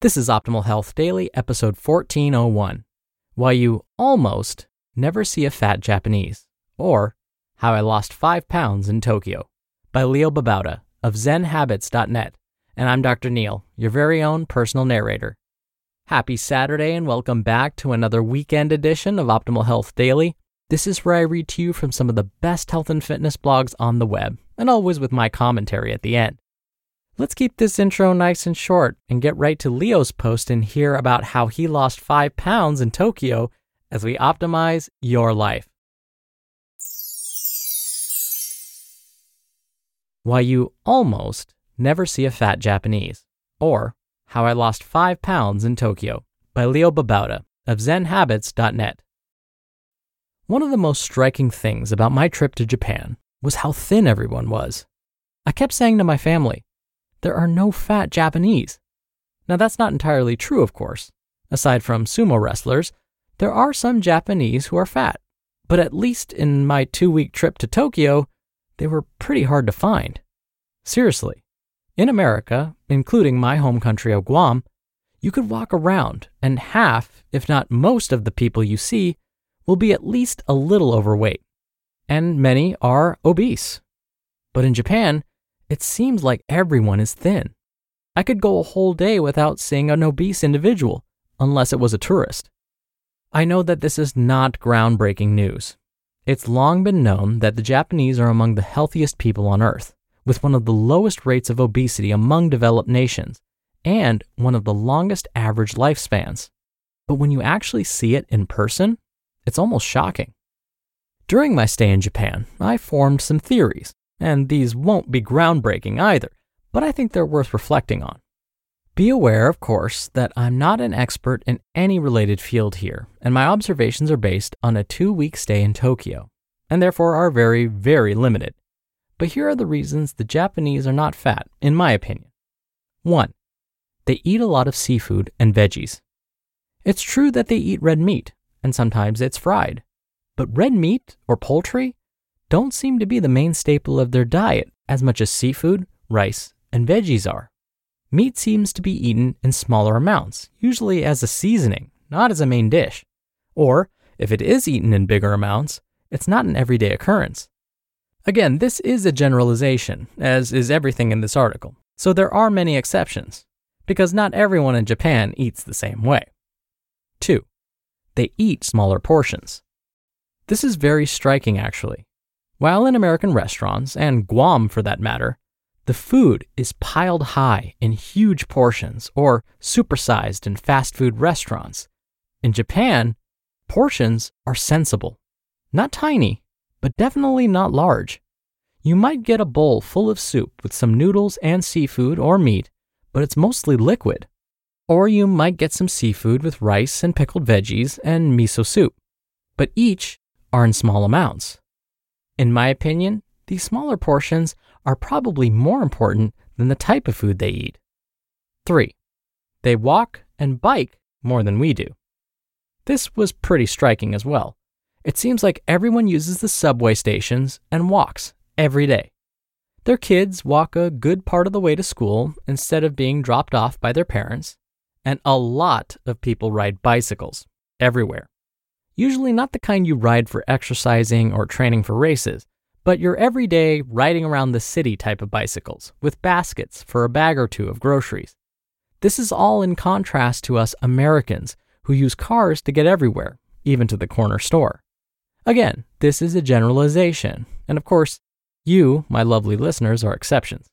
This is Optimal Health Daily, episode 1401 Why You Almost Never See a Fat Japanese, or How I Lost 5 Pounds in Tokyo, by Leo Babauta of ZenHabits.net. And I'm Dr. Neal, your very own personal narrator. Happy Saturday, and welcome back to another weekend edition of Optimal Health Daily. This is where I read to you from some of the best health and fitness blogs on the web, and always with my commentary at the end. Let's keep this intro nice and short and get right to Leo's post and hear about how he lost five pounds in Tokyo as we optimize your life. Why You Almost Never See a Fat Japanese, or How I Lost Five Pounds in Tokyo by Leo Babauta of ZenHabits.net. One of the most striking things about my trip to Japan was how thin everyone was. I kept saying to my family, there are no fat Japanese. Now, that's not entirely true, of course. Aside from sumo wrestlers, there are some Japanese who are fat, but at least in my two week trip to Tokyo, they were pretty hard to find. Seriously, in America, including my home country of Guam, you could walk around and half, if not most, of the people you see will be at least a little overweight, and many are obese. But in Japan, it seems like everyone is thin. I could go a whole day without seeing an obese individual, unless it was a tourist. I know that this is not groundbreaking news. It's long been known that the Japanese are among the healthiest people on earth, with one of the lowest rates of obesity among developed nations, and one of the longest average lifespans. But when you actually see it in person, it's almost shocking. During my stay in Japan, I formed some theories and these won't be groundbreaking either, but I think they're worth reflecting on. Be aware, of course, that I'm not an expert in any related field here, and my observations are based on a two week stay in Tokyo, and therefore are very, very limited. But here are the reasons the Japanese are not fat, in my opinion. 1. They eat a lot of seafood and veggies. It's true that they eat red meat, and sometimes it's fried. But red meat or poultry don't seem to be the main staple of their diet as much as seafood, rice, and veggies are. Meat seems to be eaten in smaller amounts, usually as a seasoning, not as a main dish. Or, if it is eaten in bigger amounts, it's not an everyday occurrence. Again, this is a generalization, as is everything in this article, so there are many exceptions, because not everyone in Japan eats the same way. 2. They eat smaller portions. This is very striking, actually. While in American restaurants, and Guam for that matter, the food is piled high in huge portions or supersized in fast food restaurants. In Japan, portions are sensible. Not tiny, but definitely not large. You might get a bowl full of soup with some noodles and seafood or meat, but it's mostly liquid. Or you might get some seafood with rice and pickled veggies and miso soup, but each are in small amounts. In my opinion, these smaller portions are probably more important than the type of food they eat. 3. They walk and bike more than we do. This was pretty striking as well. It seems like everyone uses the subway stations and walks every day. Their kids walk a good part of the way to school instead of being dropped off by their parents, and a lot of people ride bicycles everywhere. Usually not the kind you ride for exercising or training for races, but your everyday riding around the city type of bicycles with baskets for a bag or two of groceries. This is all in contrast to us Americans who use cars to get everywhere, even to the corner store. Again, this is a generalization, and of course, you, my lovely listeners, are exceptions.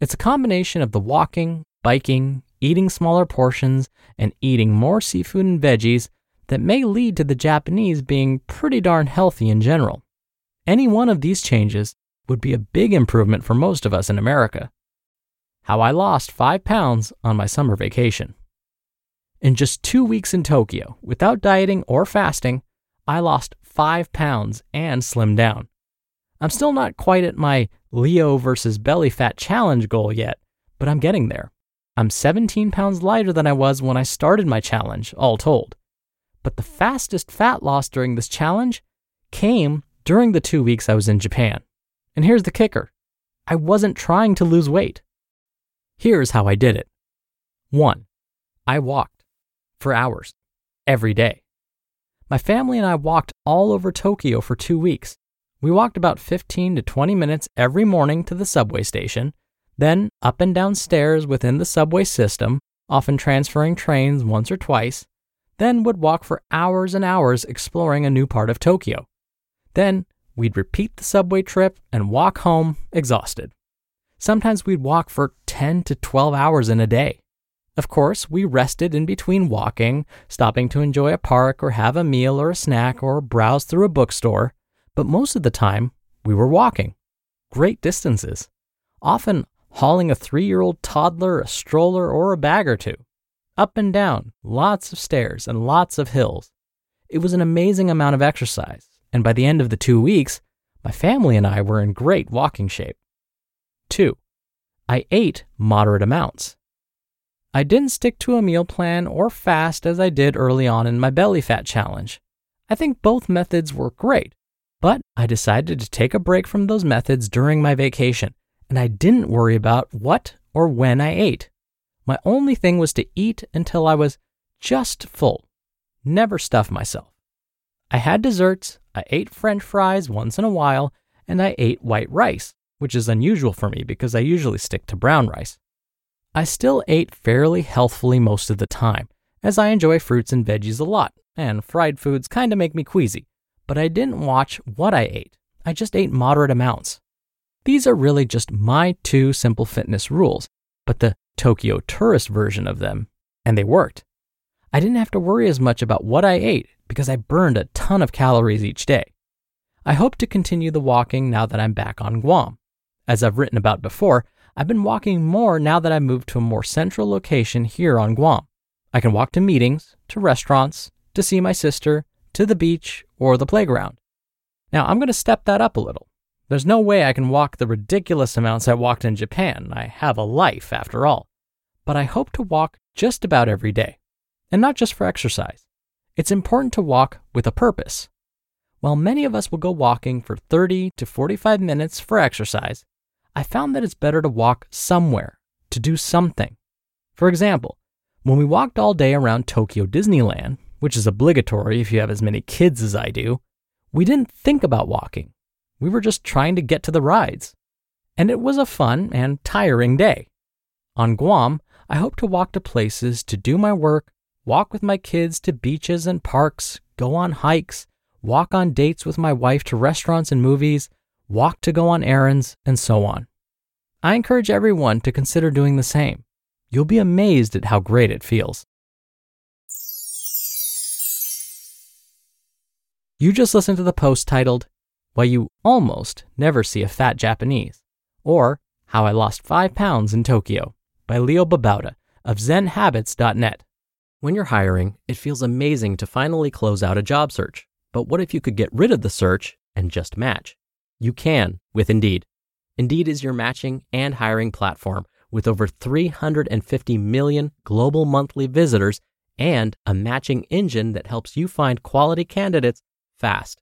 It's a combination of the walking, biking, eating smaller portions, and eating more seafood and veggies that may lead to the Japanese being pretty darn healthy in general. Any one of these changes would be a big improvement for most of us in America. How I lost five pounds on my summer vacation. In just two weeks in Tokyo, without dieting or fasting, I lost five pounds and slimmed down. I'm still not quite at my Leo versus belly fat challenge goal yet, but I'm getting there. I'm 17 pounds lighter than I was when I started my challenge, all told. But the fastest fat loss during this challenge came during the two weeks I was in Japan. And here's the kicker I wasn't trying to lose weight. Here's how I did it 1. I walked for hours every day. My family and I walked all over Tokyo for two weeks. We walked about 15 to 20 minutes every morning to the subway station, then up and down stairs within the subway system, often transferring trains once or twice, then would walk for hours and hours exploring a new part of Tokyo. Then we'd repeat the subway trip and walk home exhausted. Sometimes we'd walk for 10 to 12 hours in a day. Of course, we rested in between walking, stopping to enjoy a park or have a meal or a snack or browse through a bookstore, but most of the time, we were walking. Great distances. Often hauling a three year old toddler, a stroller, or a bag or two up and down, lots of stairs, and lots of hills. It was an amazing amount of exercise, and by the end of the two weeks, my family and I were in great walking shape. 2. I ate moderate amounts. I didn't stick to a meal plan or fast as I did early on in my belly fat challenge. I think both methods were great, but I decided to take a break from those methods during my vacation, and I didn't worry about what or when I ate. My only thing was to eat until I was just full, never stuff myself. I had desserts, I ate french fries once in a while, and I ate white rice, which is unusual for me because I usually stick to brown rice. I still ate fairly healthfully most of the time, as I enjoy fruits and veggies a lot, and fried foods kind of make me queasy, but I didn't watch what I ate. I just ate moderate amounts. These are really just my two simple fitness rules, but the Tokyo tourist version of them, and they worked. I didn't have to worry as much about what I ate because I burned a ton of calories each day. I hope to continue the walking now that I'm back on Guam. As I've written about before, I've been walking more now that I've moved to a more central location here on Guam. I can walk to meetings, to restaurants, to see my sister, to the beach, or the playground. Now, I'm going to step that up a little. There's no way I can walk the ridiculous amounts I walked in Japan. I have a life, after all. But I hope to walk just about every day, and not just for exercise. It's important to walk with a purpose. While many of us will go walking for 30 to 45 minutes for exercise, I found that it's better to walk somewhere, to do something. For example, when we walked all day around Tokyo Disneyland, which is obligatory if you have as many kids as I do, we didn't think about walking. We were just trying to get to the rides. And it was a fun and tiring day. On Guam, I hope to walk to places to do my work, walk with my kids to beaches and parks, go on hikes, walk on dates with my wife to restaurants and movies, walk to go on errands, and so on. I encourage everyone to consider doing the same. You'll be amazed at how great it feels. You just listened to the post titled why you almost never see a fat Japanese, or How I Lost 5 Pounds in Tokyo by Leo Babauta of ZenHabits.net. When you're hiring, it feels amazing to finally close out a job search. But what if you could get rid of the search and just match? You can with Indeed. Indeed is your matching and hiring platform with over 350 million global monthly visitors and a matching engine that helps you find quality candidates fast.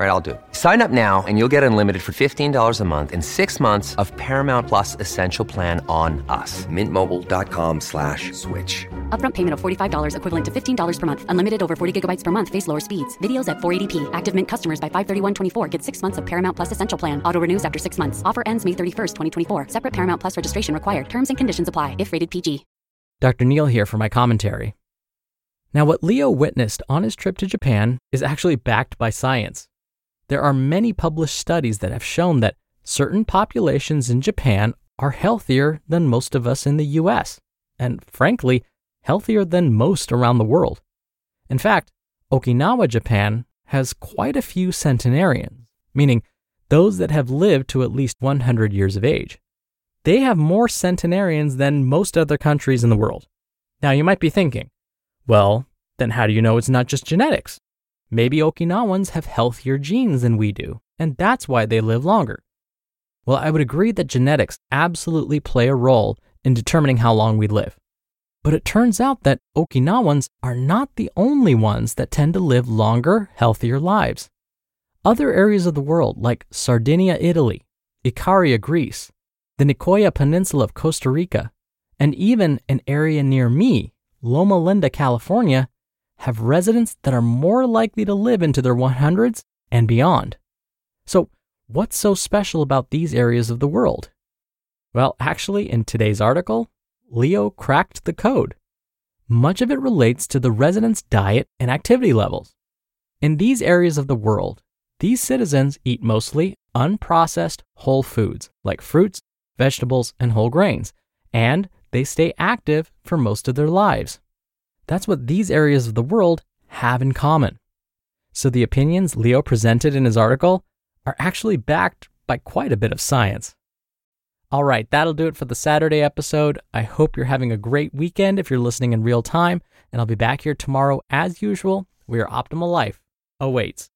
All right, I'll do it. Sign up now and you'll get unlimited for $15 a month in six months of Paramount Plus Essential Plan on us. Mintmobile.com slash switch. Upfront payment of $45 equivalent to $15 per month. Unlimited over 40 gigabytes per month. Face lower speeds. Videos at 480p. Active Mint customers by 531.24 get six months of Paramount Plus Essential Plan. Auto renews after six months. Offer ends May 31st, 2024. Separate Paramount Plus registration required. Terms and conditions apply if rated PG. Dr. Neal here for my commentary. Now, what Leo witnessed on his trip to Japan is actually backed by science. There are many published studies that have shown that certain populations in Japan are healthier than most of us in the US, and frankly, healthier than most around the world. In fact, Okinawa, Japan has quite a few centenarians, meaning those that have lived to at least 100 years of age. They have more centenarians than most other countries in the world. Now, you might be thinking, well, then how do you know it's not just genetics? Maybe Okinawans have healthier genes than we do, and that's why they live longer. Well, I would agree that genetics absolutely play a role in determining how long we live. But it turns out that Okinawans are not the only ones that tend to live longer, healthier lives. Other areas of the world, like Sardinia, Italy, Icaria, Greece, the Nicoya Peninsula of Costa Rica, and even an area near me, Loma Linda, California, have residents that are more likely to live into their 100s and beyond. So, what's so special about these areas of the world? Well, actually, in today's article, Leo cracked the code. Much of it relates to the residents' diet and activity levels. In these areas of the world, these citizens eat mostly unprocessed whole foods like fruits, vegetables, and whole grains, and they stay active for most of their lives. That's what these areas of the world have in common. So the opinions Leo presented in his article are actually backed by quite a bit of science. All right, that'll do it for the Saturday episode. I hope you're having a great weekend if you're listening in real time, and I'll be back here tomorrow as usual, where your optimal life awaits.